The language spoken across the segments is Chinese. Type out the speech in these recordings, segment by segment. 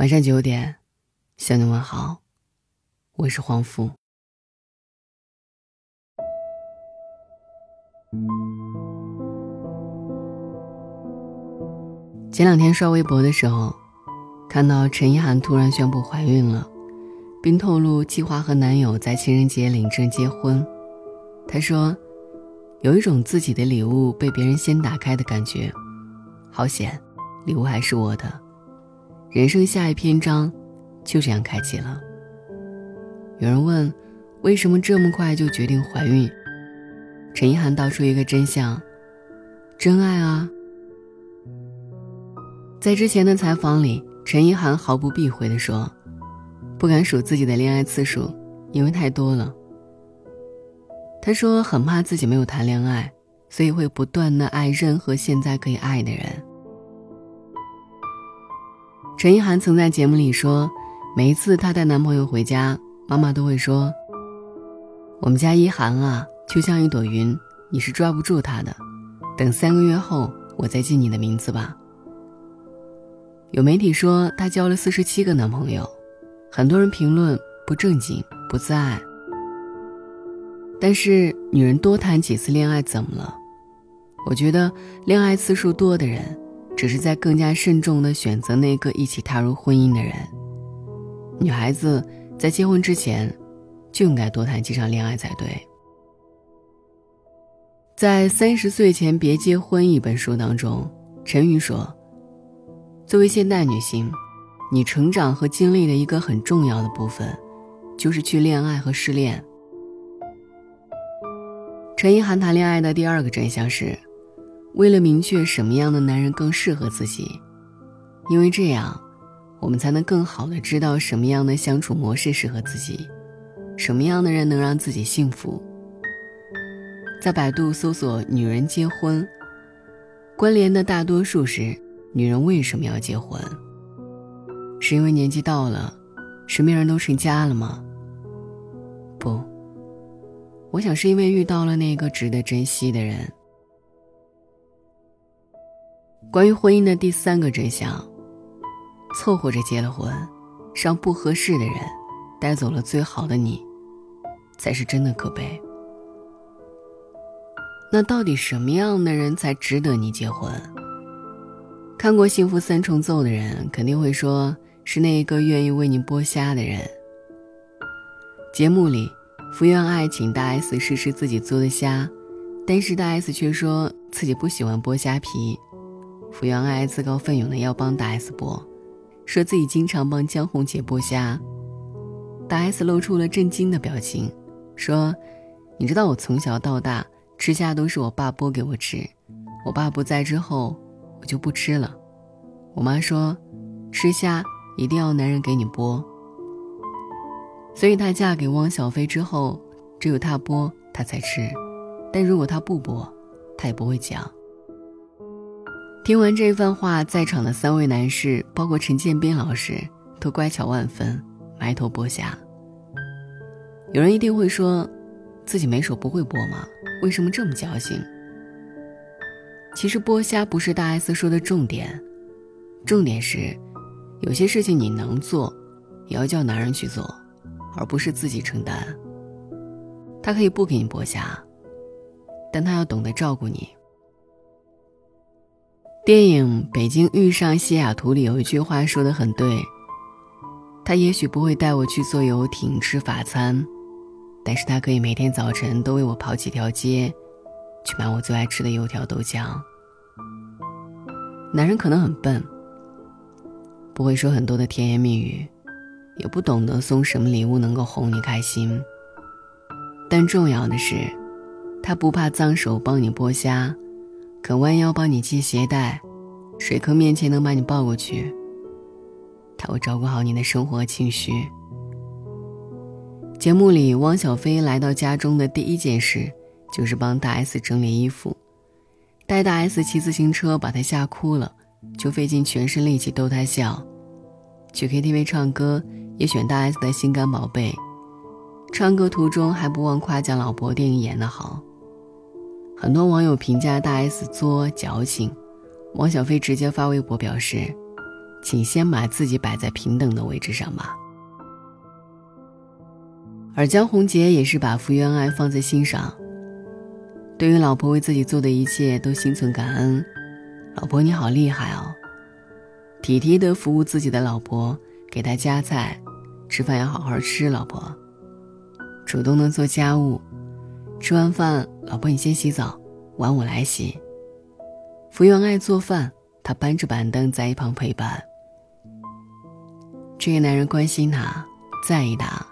晚上九点，向你问好，我是黄福。前两天刷微博的时候，看到陈意涵突然宣布怀孕了，并透露计划和男友在情人节领证结婚。她说：“有一种自己的礼物被别人先打开的感觉，好险，礼物还是我的。人生下一篇章就这样开启了。”有人问：“为什么这么快就决定怀孕？”陈意涵道出一个真相：真爱啊。在之前的采访里，陈意涵毫不避讳地说：“不敢数自己的恋爱次数，因为太多了。”他说：“很怕自己没有谈恋爱，所以会不断的爱任何现在可以爱的人。”陈意涵曾在节目里说：“每一次她带男朋友回家，妈妈都会说：‘我们家一涵啊，就像一朵云，你是抓不住他的。等三个月后，我再记你的名字吧。’”有媒体说她交了四十七个男朋友，很多人评论不正经、不自爱。但是女人多谈几次恋爱怎么了？我觉得恋爱次数多的人，只是在更加慎重地选择那个一起踏入婚姻的人。女孩子在结婚之前，就应该多谈几场恋爱才对。在《三十岁前别结婚》一本书当中，陈宇说。作为现代女性，你成长和经历的一个很重要的部分，就是去恋爱和失恋。陈意涵谈恋爱的第二个真相是，为了明确什么样的男人更适合自己，因为这样，我们才能更好的知道什么样的相处模式适合自己，什么样的人能让自己幸福。在百度搜索“女人结婚”，关联的大多数是。女人为什么要结婚？是因为年纪到了，身边人都成家了吗？不，我想是因为遇到了那个值得珍惜的人。关于婚姻的第三个真相：凑合着结了婚，让不合适的人带走了最好的你，才是真的可悲。那到底什么样的人才值得你结婚？看过《幸福三重奏》的人肯定会说，是那一个愿意为你剥虾的人。节目里，福原爱请大 S 试试自己做的虾，但是大 S 却说自己不喜欢剥虾皮。福原爱自告奋勇的要帮大 S 播，说自己经常帮江宏杰剥虾。大 S 露出了震惊的表情，说：“你知道我从小到大吃虾都是我爸剥给我吃，我爸不在之后。”我就不吃了。我妈说，吃虾一定要男人给你剥。所以她嫁给汪小菲之后，只有他剥，她才吃。但如果他不剥，她也不会讲。听完这番话，在场的三位男士，包括陈建斌老师，都乖巧万分，埋头剥虾。有人一定会说，自己没手不会剥吗？为什么这么矫情？其实剥虾不是大 S 说的重点，重点是，有些事情你能做，也要叫男人去做，而不是自己承担。他可以不给你剥虾，但他要懂得照顾你。电影《北京遇上西雅图》里有一句话说的很对，他也许不会带我去坐游艇吃法餐，但是他可以每天早晨都为我跑几条街。去买我最爱吃的油条豆浆。男人可能很笨，不会说很多的甜言蜜语，也不懂得送什么礼物能够哄你开心。但重要的是，他不怕脏手帮你剥虾，肯弯腰帮你系鞋带，水坑面前能把你抱过去。他会照顾好你的生活情绪。节目里，汪小菲来到家中的第一件事。就是帮大 S 整理衣服，带大 S 骑自行车把她吓哭了，就费尽全身力气逗她笑。去 KTV 唱歌也选大 S 的《心肝宝贝》，唱歌途中还不忘夸奖老婆电影演得好。很多网友评价大 S 作矫情，王小飞直接发微博表示：“请先把自己摆在平等的位置上吧。而江宏杰也是把福原爱放在心上，对于老婆为自己做的一切都心存感恩。老婆你好厉害哦，体贴的服务自己的老婆，给她夹菜，吃饭要好好吃。老婆，主动的做家务，吃完饭，老婆你先洗澡，碗我来洗。福原爱做饭，他搬着板凳在一旁陪伴。这个男人关心她，在意她。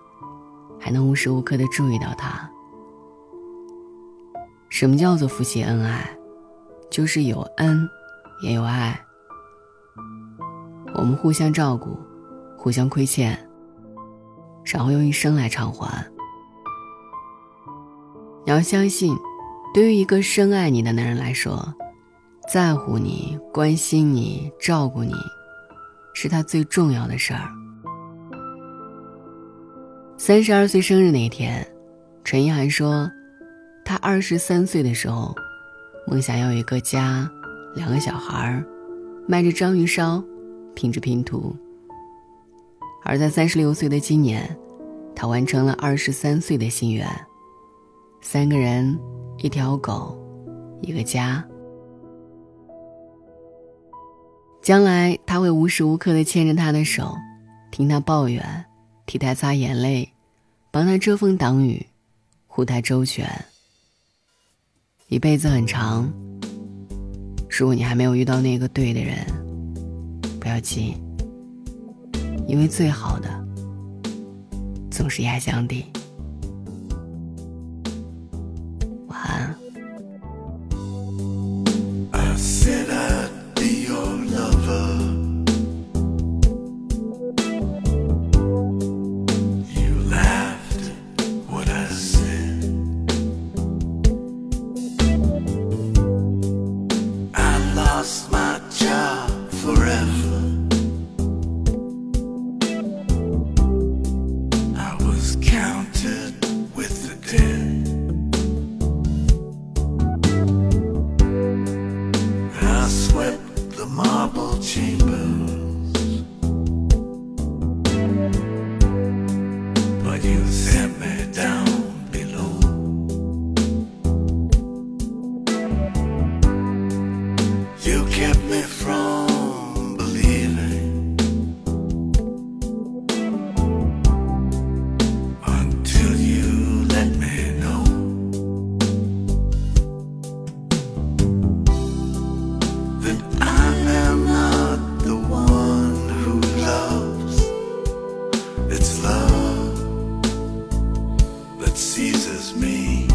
还能无时无刻的注意到他。什么叫做夫妻恩爱？就是有恩，也有爱。我们互相照顾，互相亏欠，然后用一生来偿还。你要相信，对于一个深爱你的男人来说，在乎你、关心你、照顾你，是他最重要的事儿。三十二岁生日那天，陈意涵说，她二十三岁的时候，梦想要有一个家，两个小孩儿，卖着章鱼烧，拼着拼图。而在三十六岁的今年，她完成了二十三岁的心愿：三个人，一条狗，一个家。将来，他会无时无刻的牵着她的手，听她抱怨。替他擦眼泪，帮他遮风挡雨，护他周全。一辈子很长，如果你还没有遇到那个对的人，不要急，因为最好的总是压箱底。from believing until you let me know that I am not the one who loves. It's love that seizes me.